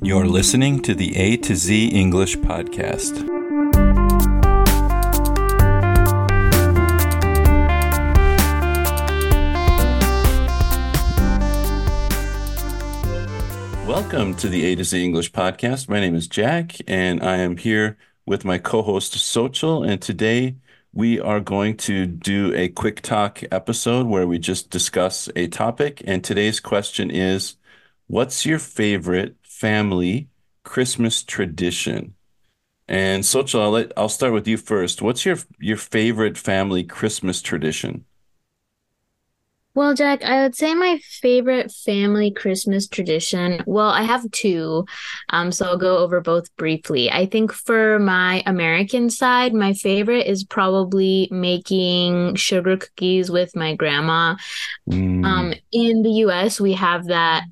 You're listening to the A to Z English Podcast. Welcome to the A to Z English Podcast. My name is Jack, and I am here with my co host, Xochitl. And today we are going to do a quick talk episode where we just discuss a topic. And today's question is What's your favorite family Christmas tradition? And Xochitl, I'll, let, I'll start with you first. What's your your favorite family Christmas tradition? Well, Jack, I would say my favorite family Christmas tradition. Well, I have two, um, so I'll go over both briefly. I think for my American side, my favorite is probably making sugar cookies with my grandma. Mm. Um, in the US, we have that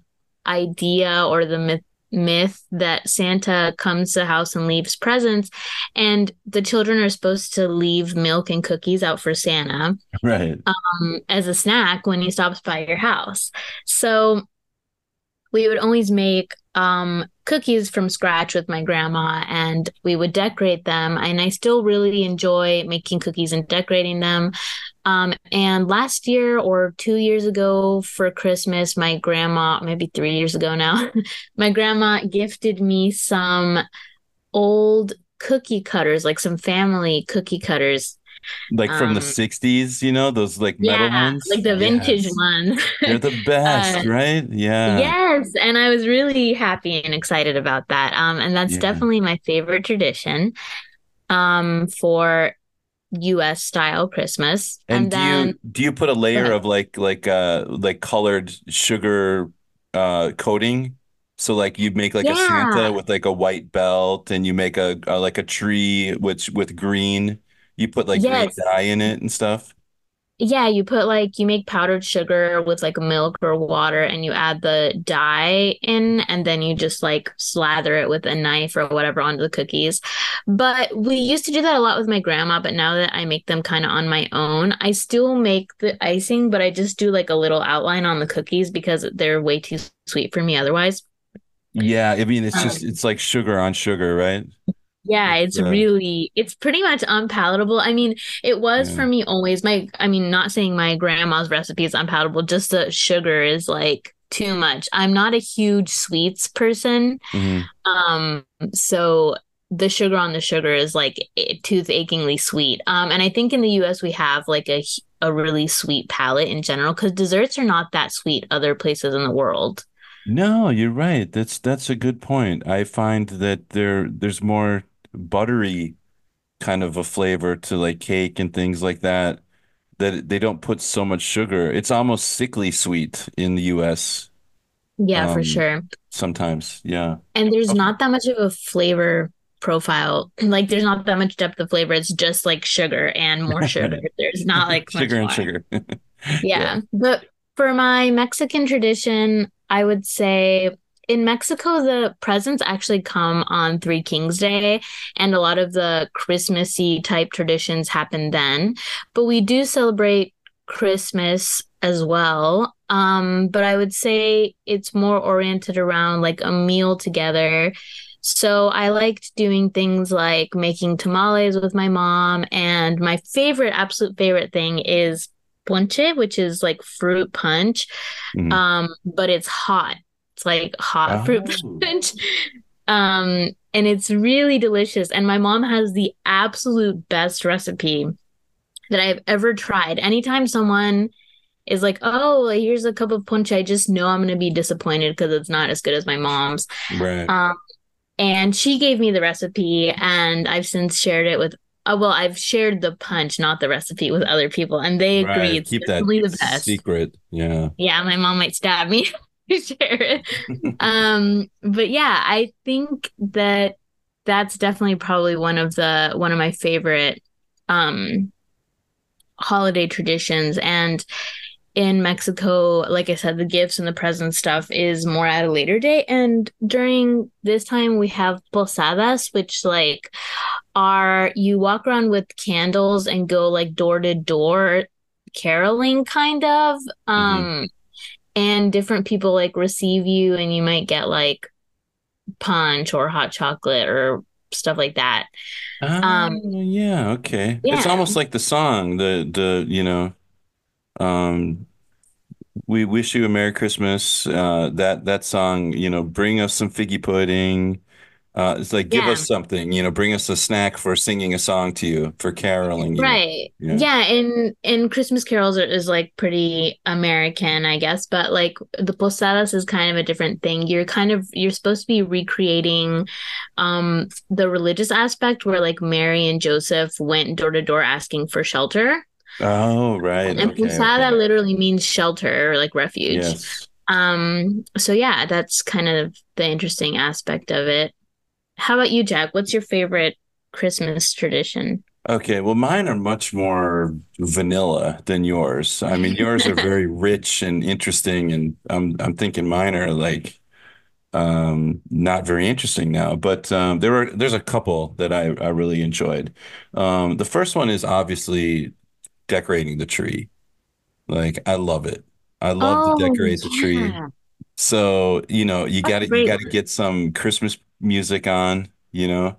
idea or the myth myth that Santa comes to the house and leaves presents, and the children are supposed to leave milk and cookies out for Santa Right. um, as a snack when he stops by your house. So we would always make um, cookies from scratch with my grandma and we would decorate them. And I still really enjoy making cookies and decorating them. Um, and last year or two years ago for Christmas, my grandma, maybe three years ago now, my grandma gifted me some old cookie cutters, like some family cookie cutters Like from the Um, 60s, you know, those like metal yeah, ones? like the vintage Yes. one. They're the best, Uh, right? Yeah. Yes, and I was really happy and excited about that. Um, and that's Yeah. definitely my favorite tradition um for US style Christmas. And, And, do then you do you put a layer of like like uh like colored sugar uh coating? So like you'd make like a Santa with like a white belt and you make a, a like a tree which with green. You put like green dye in it and stuff. Yeah, you put like you make powdered sugar with like milk or water and you add the dye in and then you just like slather it with a knife or whatever onto the cookies. But we used to do that a lot with my grandma, but now that I make them kind of on my own, I still make the icing, but I just do like a little outline on the cookies because they're way too sweet for me otherwise. Yeah, I mean it's just Um, it's like sugar on sugar, right? Yeah, It's it's uh really, it's pretty much unpalatable. I mean, it was yeah. for me always my, I mean, not saying my grandma's recipe is unpalatable, just the sugar is like too much. I'm not a huge sweets person. hmm Um, so the sugar on the sugar is like tooth achingly sweet. Um, and I think in the US we have like a a really sweet palate in general because desserts are not that sweet other places in the world. No, you're right. That's that's a good point. I find that there there's more buttery kind of a flavor to like cake and things like that that they don't put so much sugar. It's almost sickly sweet in the US Yeah, for um sure. sometimes. Yeah. And there's Okay. not that much of a flavor profile. Like there's not that much depth of flavor. It's just like sugar and more sugar. There's not like much Sugar and more. sugar. Yeah. Yeah. But for my Mexican tradition, I would say in Mexico, the presents actually come on Three Kings Day, and a lot of the Christmassy type traditions happen then. But we do celebrate Christmas as well. Um, but I would say it's more oriented around like a meal together. So I liked doing things like making tamales with my mom, and my favorite, absolute favorite thing is ponche, which is like fruit punch. Mhm. Um, but it's hot. It's like hot fruit Oh. punch. Um, and it's really delicious. And my mom has the absolute best recipe that I've ever tried. Anytime someone is like, "Oh, here's a cup of punch," I just know I'm going to be disappointed because it's not as good as my mom's. Right. Um, and she gave me the recipe, and I've since shared it with. Uh, well, I've shared the punch, not the recipe, with other people, and they agree it's Keep that the best. secret. Yeah. Yeah, my mom might stab me it. Um, but yeah, I think that that's definitely probably one of the one of my favorite um holiday traditions and in Mexico, like I said, the gifts and the present stuff is more at a later date. And during this time, we have posadas, which like are you walk around with candles and go like door to door caroling, kind of. Um, and different people like receive you, and you might get like punch or hot chocolate or stuff like that. Oh, Um, yeah, okay. It's almost like the song, the the you know, um, we wish you a Merry Christmas. Uh, that that song, you know, bring us some figgy pudding. Uh, it's like give us something, you know, bring us a snack for singing a song to you, for caroling you. Right. Yeah. Yeah, and and Christmas carols are, is like pretty American, I guess, but like the posadas is kind of a different thing. You're kind of you're supposed to be recreating um the religious aspect where like Mary and Joseph went door to door asking for shelter. Oh, right. And Okay, posada okay. literally means shelter or like refuge. Yes. Um so yeah, that's kind of the interesting aspect of it. How about you, Jack? What's your favorite Christmas tradition? Okay, well, mine are much more vanilla than yours. I mean, yours are very rich and interesting, and I'm I'm thinking mine are like um not very interesting now. But um there were there's a couple that I I really enjoyed. Um the first one is obviously decorating the tree. Like I love it. I love to Oh, decorate the tree. So, you know, you got to you got to get some Christmas music on, you know.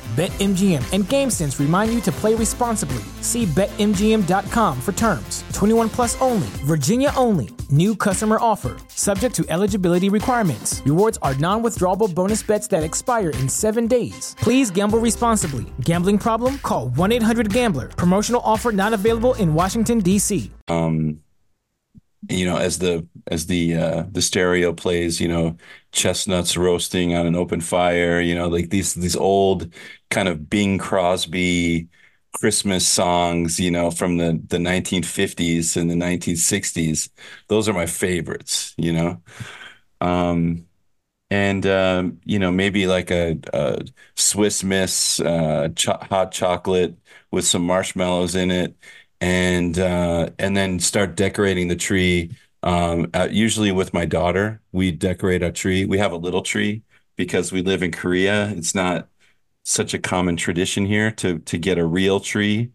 BetMGM and GameSense remind you to play responsibly. See BetMGM.com for terms. 21 plus only, Virginia only. New customer offer. Subject to eligibility requirements. Rewards are non withdrawable bonus bets that expire in seven days. Please gamble responsibly. Gambling problem? Call 1 800 Gambler. Promotional offer not available in Washington, D.C. Um you know, as the as the uh the stereo plays, you know, chestnuts roasting on an open fire, you know, like these these old kind of Bing Crosby Christmas songs, you know, from the the 1950s and the 1960s. Those are my favorites, you know. Um and um, you know, maybe like a, a Swiss Miss uh, cho hot chocolate with some marshmallows in it, and uh, and then start decorating the tree. Um, uh, usually with my daughter, we decorate our tree. We have a little tree because we live in Korea. It's not such a common tradition here to to get a real tree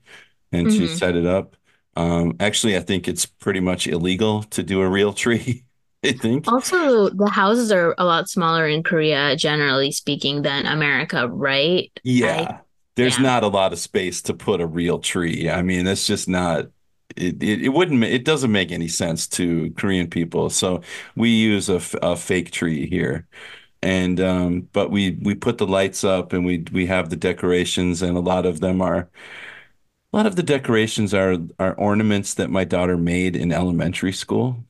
and to hmm set it up. Um, actually, I think it's pretty much illegal to do a real tree. I think. Also, the houses are a lot smaller in Korea, generally speaking, than America, right? I, Yeah, there's yeah. not a lot of space to put a real tree. I mean, that's just not it, it, it wouldn't it doesn't make any sense to Korean people. So we use a, a fake tree here. And um but we we put the lights up and we we have the decorations and a lot of them are a lot of the decorations are are ornaments that my daughter made in elementary school.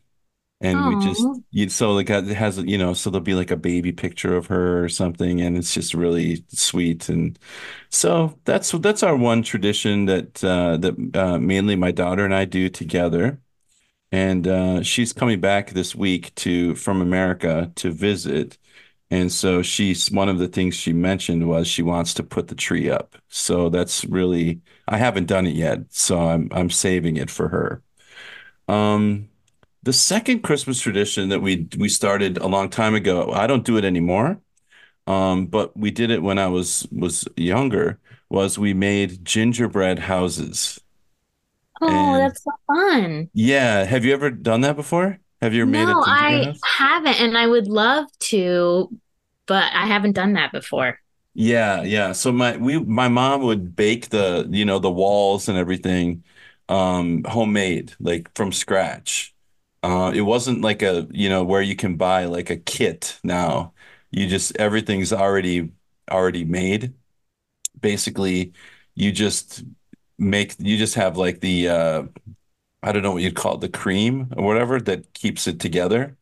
And we just you so like it has you know so there'll be like a baby picture of her or something and it's just really sweet and so that's that's our one tradition that uh, that uh, mainly my daughter and I do together. And uh, she's coming back this week to from America to visit. And so she's one of the things she mentioned was she wants to put the tree up. So that's really I haven't done it yet, so I'm I'm saving it for her. Um, the second Christmas tradition that we we started a long time ago, I don't do it anymore. Um, but we did it when I was was younger, was we made gingerbread houses. oh, And that's so fun. yeah, have you ever done that before? Have you made No, gingerbread I haven't, and I would love to, but I haven't done that before. Yeah, yeah. So my we my mom would bake the, you know, the walls and everything um homemade, like from scratch. Uh it wasn't like a, you know, where you can buy like a kit now. You just everything's already already made. Basically, you just make you just have like the uh I don't know what you'd call it, the cream or whatever that keeps it together.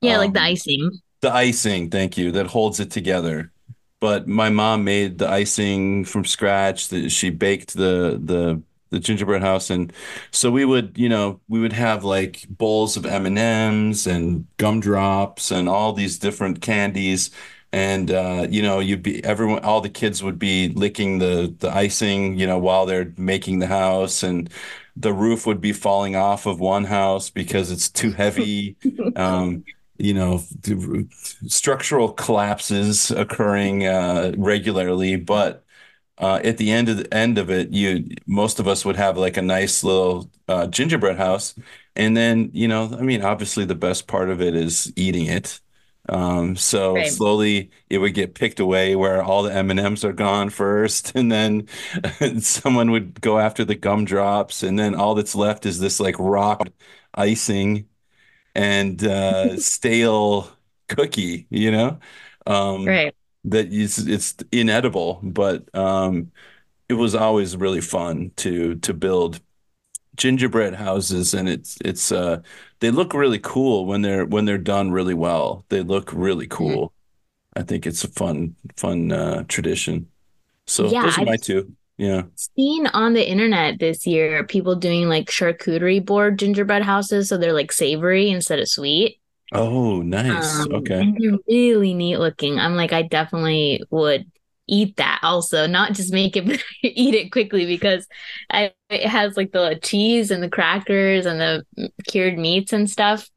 Yeah, like the Um icing. the icing, thank you, that holds it together. but my mom made the icing from scratch. The, she baked the the the gingerbread house, and so we would, you know, we would have like bowls of M and M's and gumdrops and all these different candies. And uh, you know, you'd be everyone, all the kids would be licking the the icing, you know, while they're making the house, and the roof would be falling off of one house because it's too heavy. Um, you know, structural collapses occurring uh, regularly, but uh, at the end of the end of it, you most of us would have like a nice little uh, gingerbread house, and then you know, I mean, obviously the best part of it is eating it. Um, so right. slowly it would get picked away where all the M and M's are gone first, and then someone would go after the gumdrops, and then all that's left is this like rock icing and uh, stale cookie, you know? Um, right. That is, it's inedible, but um, it was always really fun to to build gingerbread houses, and it's it's uh, they look really cool when they're when they're done really well. They look really mm-hmm. cool. Mm-hmm. I think it's a fun fun uh, tradition. So yeah, those are my two. Yeah. Seen on the internet this year people doing like charcuterie board gingerbread houses. So they're like savory instead of sweet. Oh, nice. Um, okay. they're really neat looking. I'm like, I definitely would eat that also, not just make it, eat it quickly because I, it has like the cheese and the crackers and the cured meats and stuff.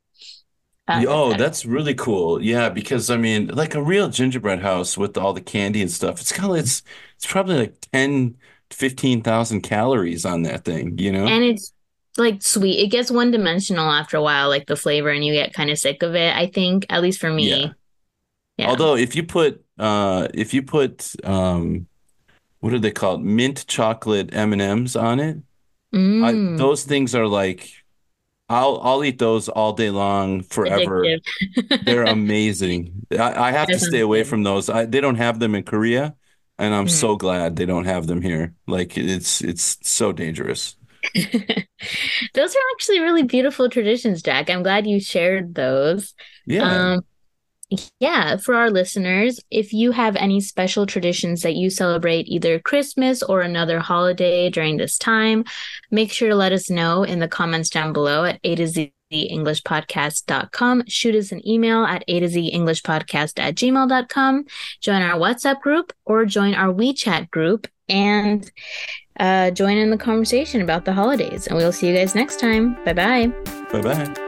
Uh, oh, that's really cool. Yeah, because I mean, like a real gingerbread house with all the candy and stuff, it's kind of it's it's probably like 10 15,000 calories on that thing, you know? And it's like sweet. It gets one dimensional after a while, like the flavor, and you get kind of sick of it, I think, at least for me. Yeah. yeah. Although if you put uh if you put um what are they called? Mint chocolate M&Ms on it. Mm. I, those things are like I'll I'll eat those all day long forever. They're amazing. I, I have to stay away from those. I, they don't have them in Korea and I'm mm. so glad they don't have them here. Like it's it's so dangerous. those are actually really beautiful traditions, Jack. I'm glad you shared those. Yeah. Um, yeah, for our listeners, if you have any special traditions that you celebrate either Christmas or another holiday during this time, make sure to let us know in the comments down below at A to Z english englishpodcast.com. Shoot us an email at a to z english podcast at gmail.com. Join our WhatsApp group or join our WeChat group and uh, join in the conversation about the holidays. And we'll see you guys next time. Bye bye. Bye bye.